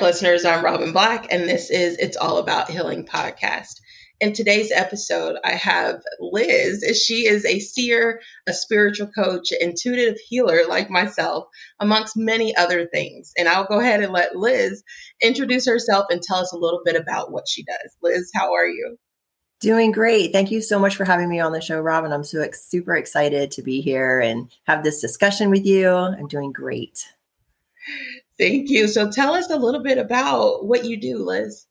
listeners. I'm Robin Black, and this is It's All About Healing podcast. In today's episode, I have Liz. She is a seer, a spiritual coach, intuitive healer like myself, amongst many other things. And I'll go ahead and let Liz introduce herself and tell us a little bit about what she does. Liz, how are you? Doing great. Thank you so much for having me on the show, Robin. I'm so ex- super excited to be here and have this discussion with you. I'm doing great. Thank you. So tell us a little bit about what you do, Liz.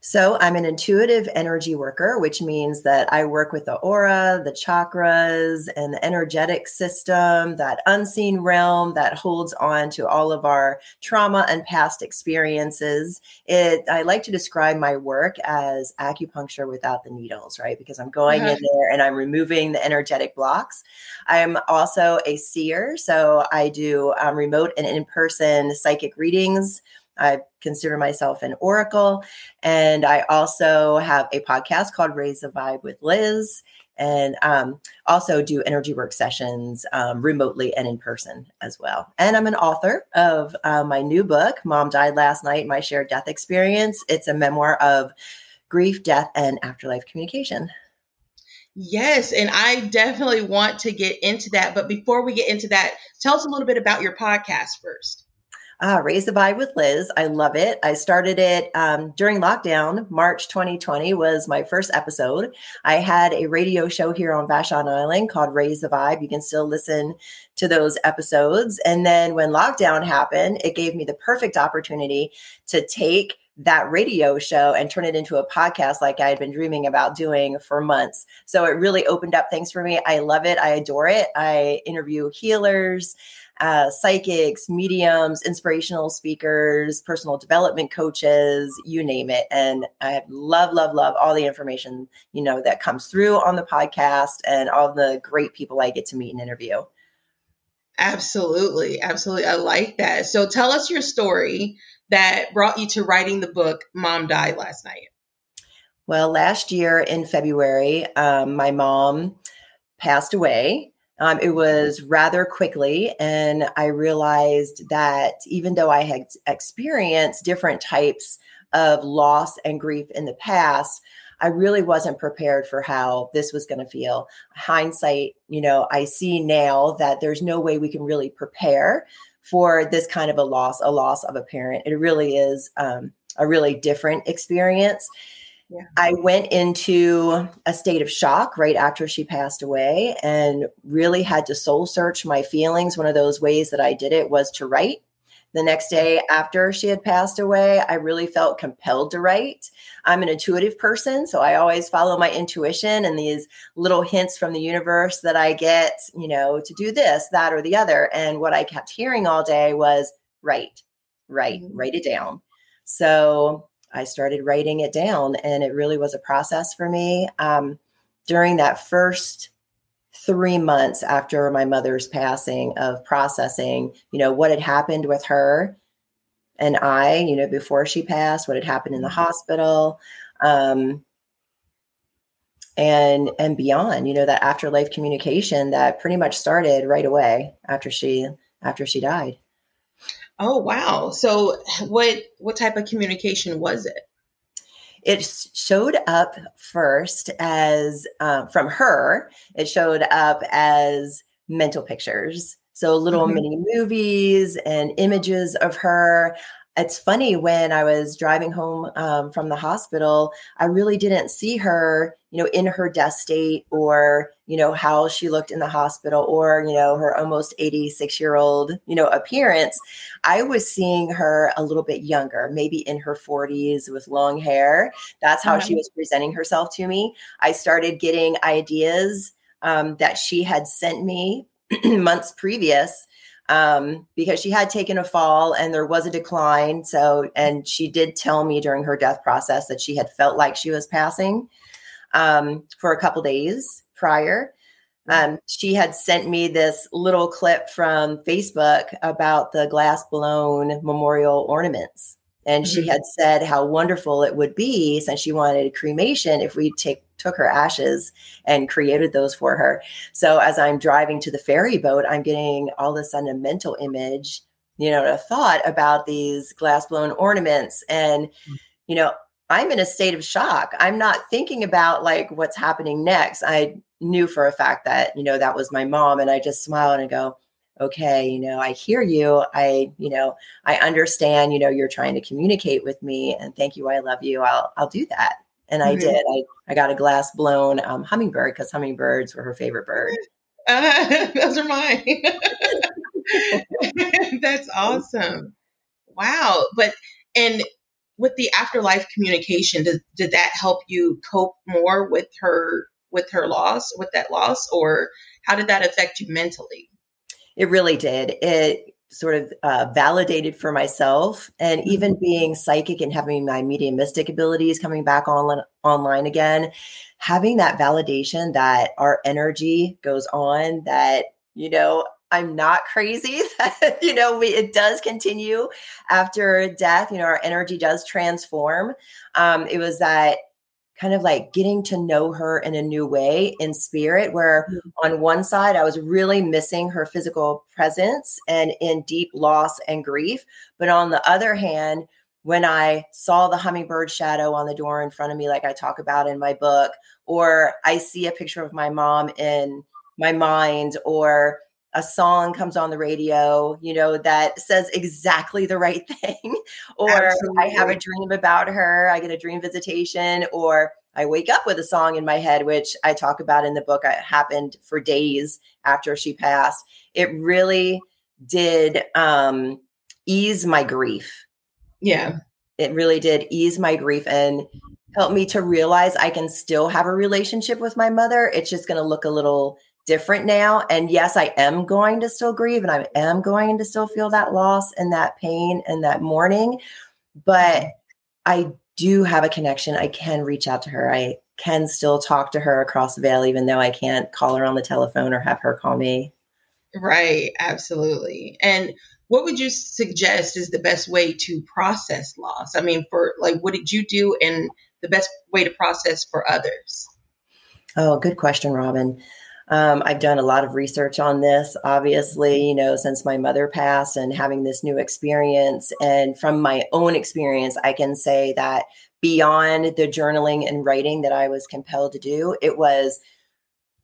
So, I'm an intuitive energy worker, which means that I work with the aura, the chakras, and the energetic system, that unseen realm that holds on to all of our trauma and past experiences. It I like to describe my work as acupuncture without the needles, right? Because I'm going uh-huh. in there and I'm removing the energetic blocks. I'm also a seer, so I do um, remote and in-person psychic readings I consider myself an oracle. And I also have a podcast called Raise the Vibe with Liz and um, also do energy work sessions um, remotely and in person as well. And I'm an author of uh, my new book, Mom Died Last Night My Shared Death Experience. It's a memoir of grief, death, and afterlife communication. Yes, and I definitely want to get into that. But before we get into that, tell us a little bit about your podcast first. Ah, Raise the Vibe with Liz. I love it. I started it um, during lockdown. March 2020 was my first episode. I had a radio show here on Vashon Island called Raise the Vibe. You can still listen to those episodes. And then when lockdown happened, it gave me the perfect opportunity to take that radio show and turn it into a podcast like I had been dreaming about doing for months. So it really opened up things for me. I love it. I adore it. I interview healers uh, psychics, mediums, inspirational speakers, personal development coaches, you name it. And I love, love, love all the information, you know, that comes through on the podcast and all the great people I get to meet and interview. Absolutely. Absolutely. I like that. So tell us your story that brought you to writing the book, Mom Died Last Night. Well, last year in February, um, my mom passed away. Um, it was rather quickly, and I realized that even though I had experienced different types of loss and grief in the past, I really wasn't prepared for how this was going to feel. Hindsight, you know, I see now that there's no way we can really prepare for this kind of a loss, a loss of a parent. It really is um, a really different experience. Yeah. I went into a state of shock right after she passed away and really had to soul search my feelings. One of those ways that I did it was to write. The next day after she had passed away, I really felt compelled to write. I'm an intuitive person, so I always follow my intuition and these little hints from the universe that I get, you know, to do this, that, or the other. And what I kept hearing all day was write, write, mm-hmm. write it down. So I started writing it down, and it really was a process for me. Um, during that first three months after my mother's passing, of processing, you know, what had happened with her and I, you know, before she passed, what had happened in the mm-hmm. hospital, um, and and beyond, you know, that afterlife communication that pretty much started right away after she after she died. Oh wow! So what what type of communication was it? It showed up first as uh, from her. It showed up as mental pictures. So little mm-hmm. mini movies and images of her it's funny when I was driving home um, from the hospital, I really didn't see her, you know, in her death state or, you know, how she looked in the hospital or, you know, her almost 86 year old, you know, appearance. I was seeing her a little bit younger, maybe in her 40s with long hair. That's how mm-hmm. she was presenting herself to me. I started getting ideas um, that she had sent me months previous um, because she had taken a fall and there was a decline. So, and she did tell me during her death process that she had felt like she was passing um, for a couple days prior. Um, she had sent me this little clip from Facebook about the glass blown memorial ornaments. And mm-hmm. she had said how wonderful it would be since she wanted a cremation if we take took her ashes and created those for her. So as I'm driving to the ferry boat, I'm getting all of a sudden a mental image you know, a thought about these glass blown ornaments. And, mm. you know, I'm in a state of shock. I'm not thinking about like what's happening next. I knew for a fact that, you know, that was my mom. And I just smiled and go, okay, you know, I hear you. I, you know, I understand, you know, you're trying to communicate with me and thank you. I love you. I'll, I'll do that. And mm-hmm. I did. I, I got a glass blown um, hummingbird because hummingbirds were her favorite bird. Uh, those are mine. That's awesome. Wow. But, and with the afterlife communication, did, did that help you cope more with her, with her loss, with that loss, or how did that affect you mentally? It really did. It sort of uh, validated for myself and mm-hmm. even being psychic and having my mediumistic abilities coming back on online again having that validation that our energy goes on that you know i'm not crazy that you know we, it does continue after death you know our energy does transform um, it was that kind of like getting to know her in a new way in spirit where mm-hmm. on one side i was really missing her physical presence and in deep loss and grief but on the other hand when i saw the hummingbird shadow on the door in front of me like i talk about in my book or i see a picture of my mom in my mind or a song comes on the radio, you know, that says exactly the right thing. or Absolutely. I have a dream about her, I get a dream visitation, or I wake up with a song in my head, which I talk about in the book. It happened for days after she passed. It really did um, ease my grief. Yeah. It really did ease my grief and help me to realize I can still have a relationship with my mother. It's just going to look a little different now. And yes, I am going to still grieve and I am going to still feel that loss and that pain and that mourning. But mm-hmm. I do have a connection. I can reach out to her. I can still talk to her across the veil, even though I can't call her on the telephone or have her call me. Right, absolutely. And what would you suggest is the best way to process loss? I mean, for like, what did you do and the best way to process for others? Oh, good question, Robin. Um, I've done a lot of research on this, obviously, you know, since my mother passed and having this new experience. And from my own experience, I can say that beyond the journaling and writing that I was compelled to do, it was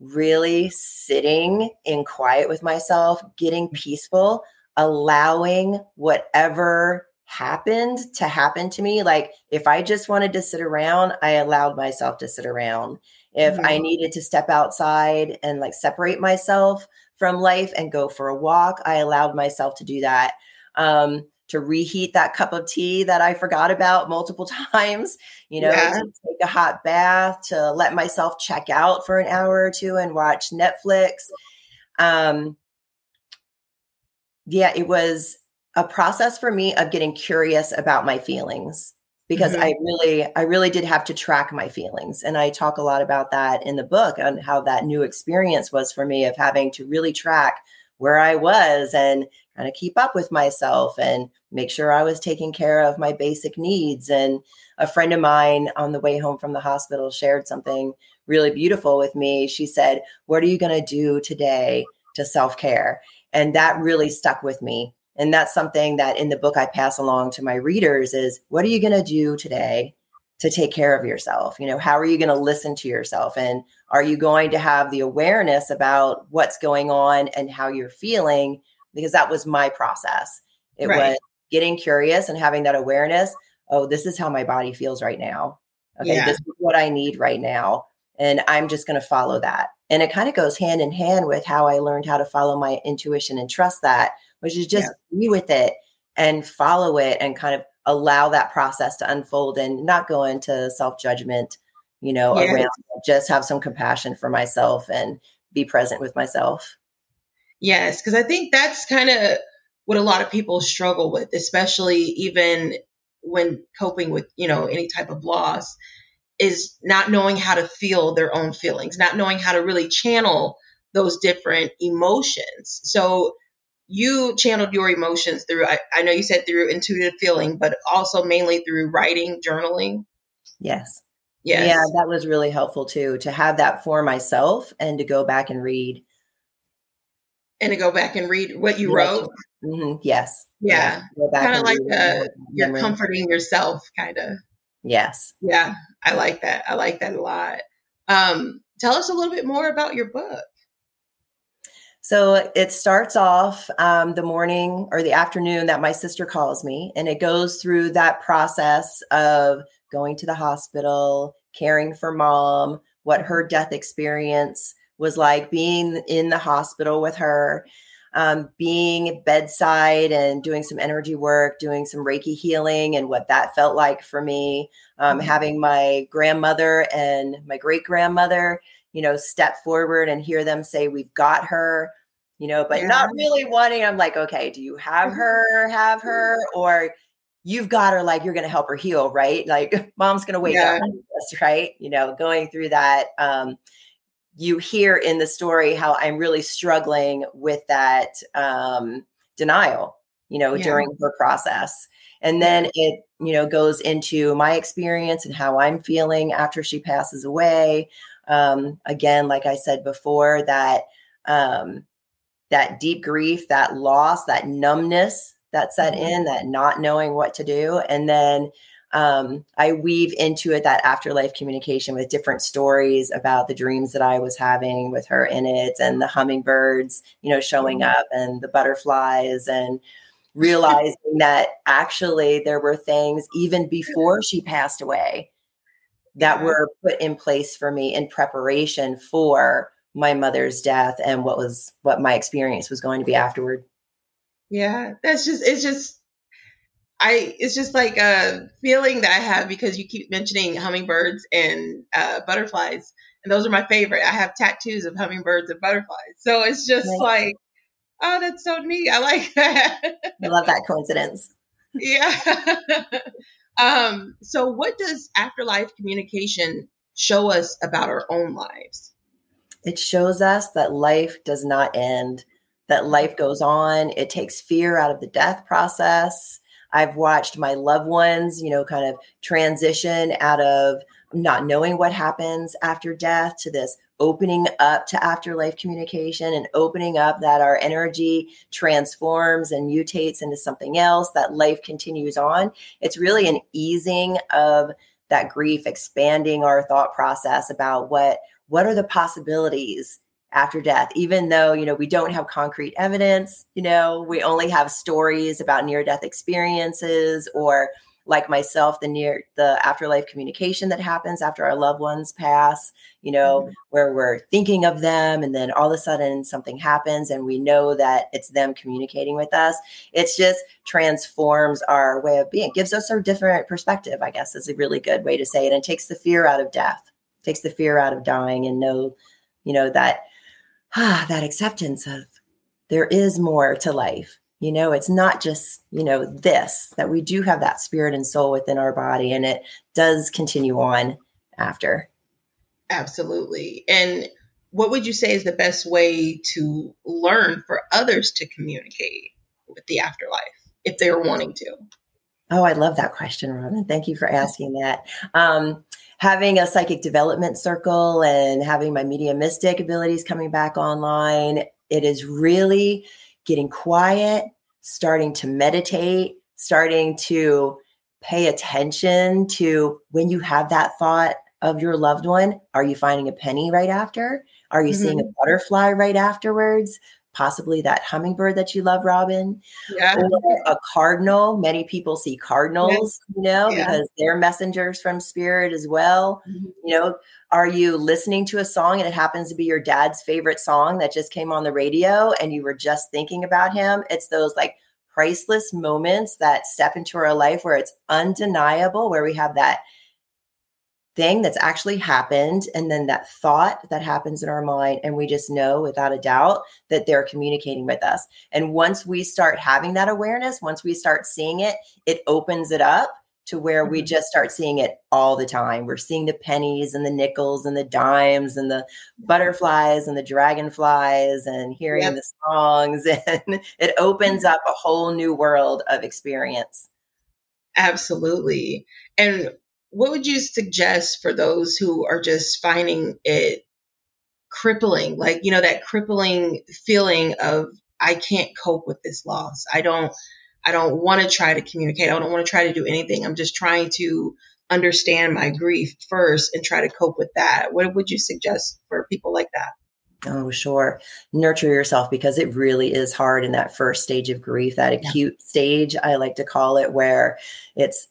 really sitting in quiet with myself, getting peaceful, allowing whatever happened to happen to me. Like if I just wanted to sit around, I allowed myself to sit around. If mm-hmm. I needed to step outside and like separate myself from life and go for a walk, I allowed myself to do that. Um, to reheat that cup of tea that I forgot about multiple times, you know, yeah. to take a hot bath, to let myself check out for an hour or two and watch Netflix. Um, yeah, it was a process for me of getting curious about my feelings because mm-hmm. I really I really did have to track my feelings. And I talk a lot about that in the book on how that new experience was for me of having to really track where I was and kind of keep up with myself and make sure I was taking care of my basic needs. And a friend of mine on the way home from the hospital shared something really beautiful with me. She said what are you going to do today to self-care? And that really stuck with me and that's something that in the book i pass along to my readers is what are you going to do today to take care of yourself? You know how are you going to listen to yourself? And are you going to have the awareness about what's going on and how you're feeling? Because that was my process. It right. was getting curious and having that awareness oh this is how my body feels right now. Okay yeah. this is what i need right now and i'm just going to follow that. And it kind of goes hand in hand with how i learned how to follow my intuition and trust that which is just yeah. be with it and follow it and kind of allow that process to unfold and not go into self judgment, you know, yeah. around just have some compassion for myself and be present with myself. Yes, because I think that's kind of what a lot of people struggle with, especially even when coping with, you know, any type of loss, is not knowing how to feel their own feelings, not knowing how to really channel those different emotions. So you channeled your emotions through I, I, know you said through intuitive feeling but also mainly through writing journaling yes yes. yeah that was really helpful too to have that for myself and to go back and read and to go back and read what you Yeah. wrote. Mhm. Yes. Yeah. Back Kind of like you're Memory. comforting yourself, kind of. Yes. Yeah, I like that. I like that a lot. Um, tell us a little bit more about your book. So it starts off um, the morning or the afternoon that my sister calls me, and it goes through that process of going to the hospital, caring for mom, what her death experience was like, being in the hospital with her, um, being bedside and doing some energy work, doing some Reiki healing, and what that felt like for me. Um, Mhm. having my grandmother and my great grandmother you know, step forward and hear them say, We've got her, you know, but Yeah. not really wanting. I'm like, Okay, do you have her, have her, or you've got her, like, you're going to help her heal, right? Like, mom's going to wake Yeah. up, this, right? You know, going through that. Um, you hear in the story how I'm really struggling with that um, denial, you know, Yeah. during her process. And then it, you know, goes into my experience and how I'm feeling after she passes away. Um, again, like I said before, that um, that deep grief, that loss, that numbness that set Mhm. in, that not knowing what to do, and then um, I weave into it that afterlife communication with different stories about the dreams that I was having with her in it, and the hummingbirds, you know, showing Mhm. up, and the butterflies, and realizing that actually there were things even before she passed away that were put in place for me in preparation for my mother's death and what was what my experience was going to be afterward. Yeah, that's just it's just I it's just like a feeling that I have because you keep mentioning hummingbirds and uh, butterflies, and those are my favorite. I have tattoos of hummingbirds and butterflies, so it's just like, oh, that's so neat. I like that. I love that coincidence. yeah. um. So, what does afterlife communication show us about our own lives? It shows us that life does not end, that life goes on. It takes fear out of the death process. I've watched my loved ones, you know, kind of transition out of not knowing what happens after death to this opening up to afterlife communication and opening up that our energy transforms and mutates into something else, that life continues on. It's really an easing of that grief, expanding our thought process about what what are the possibilities after death even though you know we don't have concrete evidence you know we only have stories about near death experiences or like myself the near the afterlife communication that happens after our loved ones pass you know Mhm. where we're thinking of them and then all of a sudden something happens and we know that it's them communicating with us. It's just transforms our way of being. Gives us a different perspective i guess is a really good way to say it and takes the fear out of death. Takes the fear out of dying and know you know that ah, that acceptance of there is more to life you know it's not just you know this that we do have that spirit and soul within our body and it does continue on after Absolutely. And what would you say is the best way to learn for others to communicate with the afterlife if they're wanting to? Oh, I love that question, Robin. Thank you for asking that. Um, having a psychic development circle and having my mediumistic abilities coming back online, it is really getting quiet, starting to meditate, starting to pay attention to when you have that thought of your loved one. Are you finding a penny right after? Are you seeing a mm-hmm. butterfly right afterwards? Possibly that hummingbird that you love, Robin Yeah. or a cardinal. Many people see cardinals, you know, Yeah. because they're messengers from spirit as well. Mhm. You know, are you listening to a song and it happens to be your dad's favorite song that just came on the radio and you were just thinking about him? It's those like priceless moments that step into our life where it's undeniable, where we have that thing that's actually happened and then that thought that happens in our mind and we just know without a doubt that they're communicating with us and once we start having that awareness once we start seeing it it opens it up to where we Mhm. just start seeing it all the time we're seeing the pennies and the nickels and the dimes and the butterflies and the dragonflies and hearing Yep. the songs and it opens up a whole new world of experience Absolutely. And what would you suggest for those who are just finding it crippling, like, you know, that crippling feeling of I can't cope with this loss. I don't I don't want to try to communicate. I don't want to try to do anything. I'm just trying to understand my grief first and try to cope with that. What would you suggest for people like that? Oh, sure. Nurture yourself because it really is hard in that first stage of grief, that acute yeah. stage, I like to call it, where it's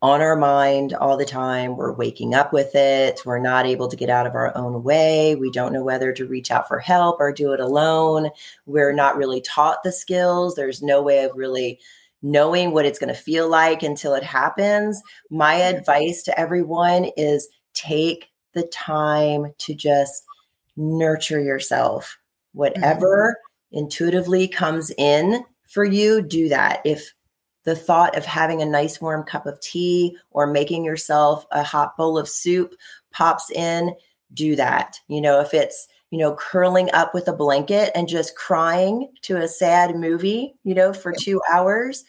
on our mind all the time. We're waking up with it. We're not able to get out of our own way. We don't know whether to reach out for help or do it alone. We're not really taught the skills. There's no way of really knowing what it's going to feel like until it happens. My advice to everyone is take the time to just nurture yourself. Whatever mm-hmm. intuitively comes in for you, do that. If the thought of having a nice warm cup of tea or making yourself a hot bowl of soup pops in, do that. You know, if it's, you know, curling up with a blanket and just crying to a sad movie, you know, for two hours,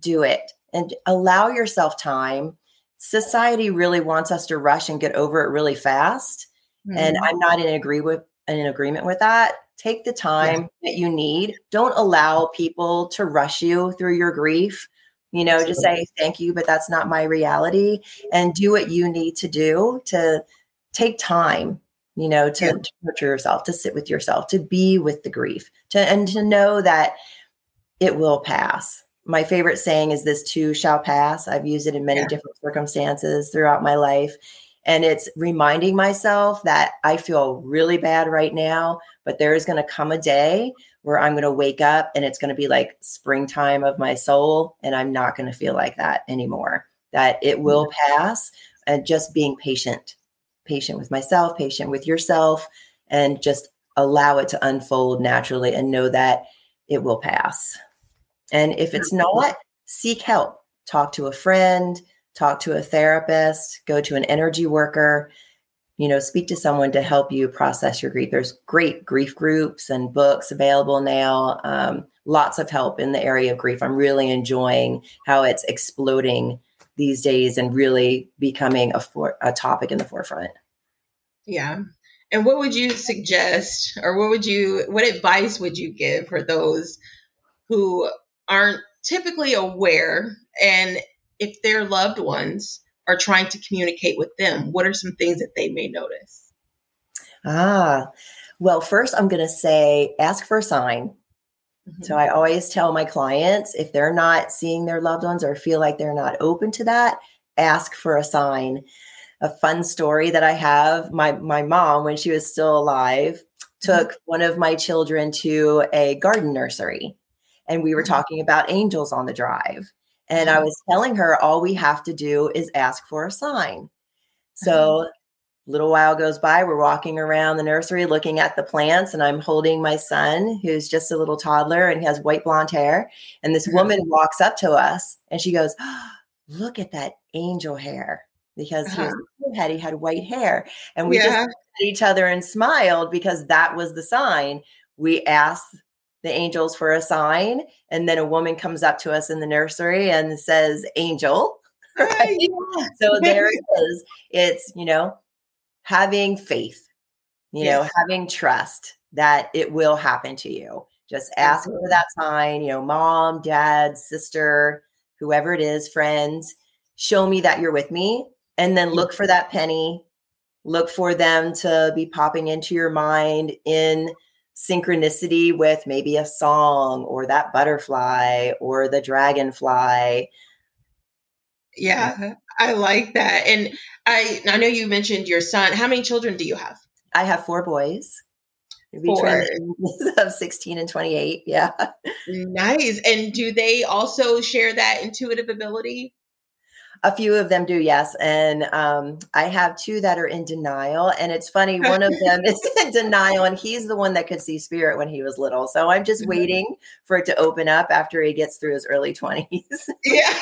do it and allow yourself time. Society really wants us to rush and get over it really fast. Mm-hmm. And I'm not in agree with in agreement with that. Take the time yeah. that you need. Don't allow people to rush you through your grief. You know, just say thank you, but that's not my reality. And do what you need to do to take time, you know, to, yeah. to nurture yourself, to sit with yourself, to be with the grief, to and to know that it will pass. My favorite saying is this too shall pass. I've used it in many yeah. different circumstances throughout my life. And it's reminding myself that I feel really bad right now, but there is going to come a day where I'm going to wake up and it's going to be like springtime of my soul. And I'm not going to feel like that anymore. That it will mm-hmm. pass. And just being patient, patient with myself, patient with yourself, and just allow it to unfold naturally and know that it will pass. And if it's not, seek help. Talk to a friend, talk to a therapist, go to an energy worker, you know, speak to someone to help you process your grief. There's great grief groups and books available now. Um, lots of help in the area of grief. I'm really enjoying how it's exploding these days and really becoming a, for, a topic in the forefront. Yeah. And what would you suggest, or what would you, what advice would you give for those who aren't typically aware and if their loved ones are trying to communicate with them, what are some things that they may notice? Ah, well, first I'm going to say ask for a sign. Mm-hmm. So I always tell my clients if they're not seeing their loved ones or feel like they're not open to that, ask for a sign. A fun story that I have my my mom when she was still alive mm-hmm. took mm-hmm. one of my children to a garden nursery and we were mm-hmm. talking about angels on the drive and I mm-hmm. was telling her all we have to do is ask for a sign. So mm-hmm. a little while goes by, we're walking around the nursery looking at the plants, and I'm holding my son, who's just a little toddler and he has white blonde hair. And this mm-hmm. woman walks up to us and she goes, oh, Look at that angel hair. Because uh-huh. he, had, he had white hair. And we yeah. just at each other and smiled because that was the sign. We asked the angels for a sign. And then a woman comes up to us in the nursery and says, Angel. Right? so there it is. It's, you know, having faith, you know, having trust that it will happen to you. Just ask for that sign, you know, mom, dad, sister, whoever it is, friends, show me that you're with me. And then look for that penny. Look for them to be popping into your mind in synchronicity with maybe a song or that butterfly or the dragonfly. Yeah, mm-hmm. I like that. And I I know you mentioned your son. How many children do you have? I have four boys. Four. of 16 and 28. Yeah. Nice. And do they also share that intuitive ability? A few of them do, yes. And um, I have two that are in denial. And it's funny, one of them is in denial, and he's the one that could see spirit when he was little. So I'm just mm-hmm. waiting for it to open up after he gets through his early 20s. yeah.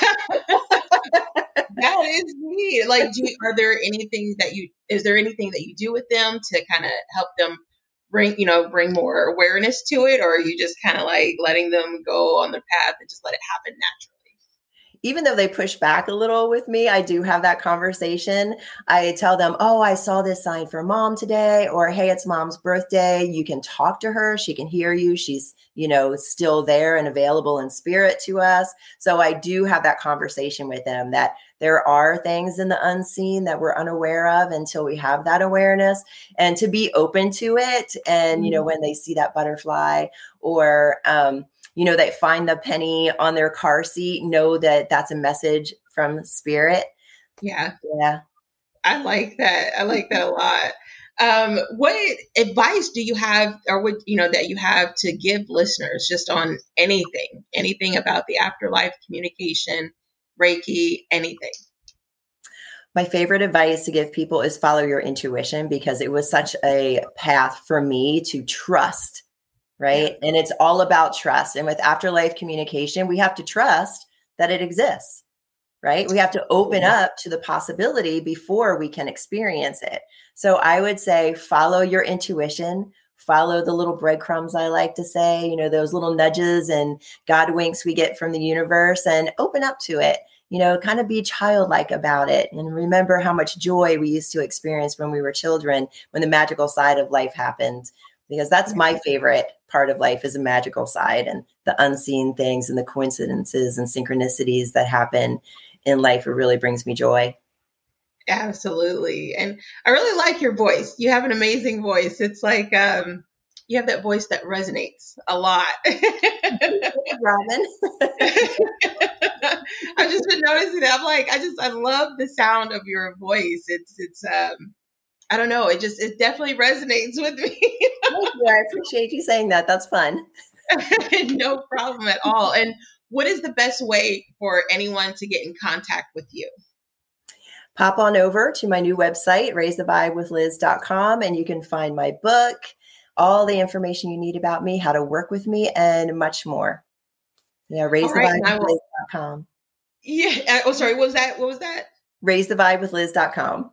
that is neat. Like, do are there anything that you is there anything that you do with them to kind of help them bring you know bring more awareness to it, or are you just kind of like letting them go on their path and just let it happen naturally? Even though they push back a little with me, I do have that conversation. I tell them, Oh, I saw this sign for mom today, or Hey, it's mom's birthday. You can talk to her. She can hear you. She's, you know, still there and available in spirit to us. So I do have that conversation with them that there are things in the unseen that we're unaware of until we have that awareness and to be open to it. And, you know, mm-hmm. when they see that butterfly or, um, you know, they find the penny on their car seat, know that that's a message from spirit. Yeah. Yeah. I like that. I like that a lot. Um, what advice do you have, or what you know that you have to give listeners just on anything, anything about the afterlife, communication, Reiki, anything? My favorite advice to give people is follow your intuition because it was such a path for me to trust right? Yeah. And it's all about trust. And with afterlife communication, we have to trust that it exists, right? We have to open up to the possibility before we can experience it. So I would say follow your intuition, follow the little breadcrumbs I like to say, you know, those little nudges and God winks we get from the universe and open up to it. You know, kind of be childlike about it and remember how much joy we used to experience when we were children, when the magical side of life happened because that's my favorite part of life is a magical side and the unseen things and the coincidences and synchronicities that happen in life it really brings me joy absolutely and i really like your voice you have an amazing voice it's like um you have that voice that resonates a lot. Robin. I've just been noticing that. I'm like, I just I love the sound of your voice. It's it's um I don't know. It just it definitely resonates with me. I appreciate you saying that. That's fun. no problem at all. And what is the best way for anyone to get in contact with you? Pop on over to my new website, raise the vibe with raisethevibewithliz.com, and you can find my book, all the information you need about me, how to work with me, and much more. Yeah, raise the vibe with raisethevibewithliz.com. Yeah. Uh, oh, sorry. What was that? What was that? Raise the vibe with Raisethevibewithliz.com.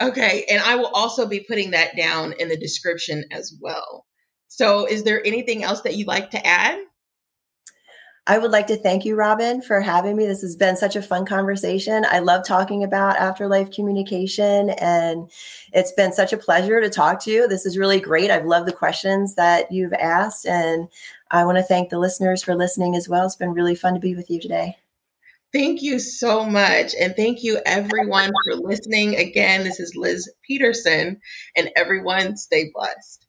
Okay. And I will also be putting that down in the description as well. So, is there anything else that you'd like to add? I would like to thank you, Robin, for having me. This has been such a fun conversation. I love talking about afterlife communication, and it's been such a pleasure to talk to you. This is really great. I've loved the questions that you've asked, and I want to thank the listeners for listening as well. It's been really fun to be with you today. Thank you so much. And thank you, everyone, for listening. Again, this is Liz Peterson, and everyone stay blessed.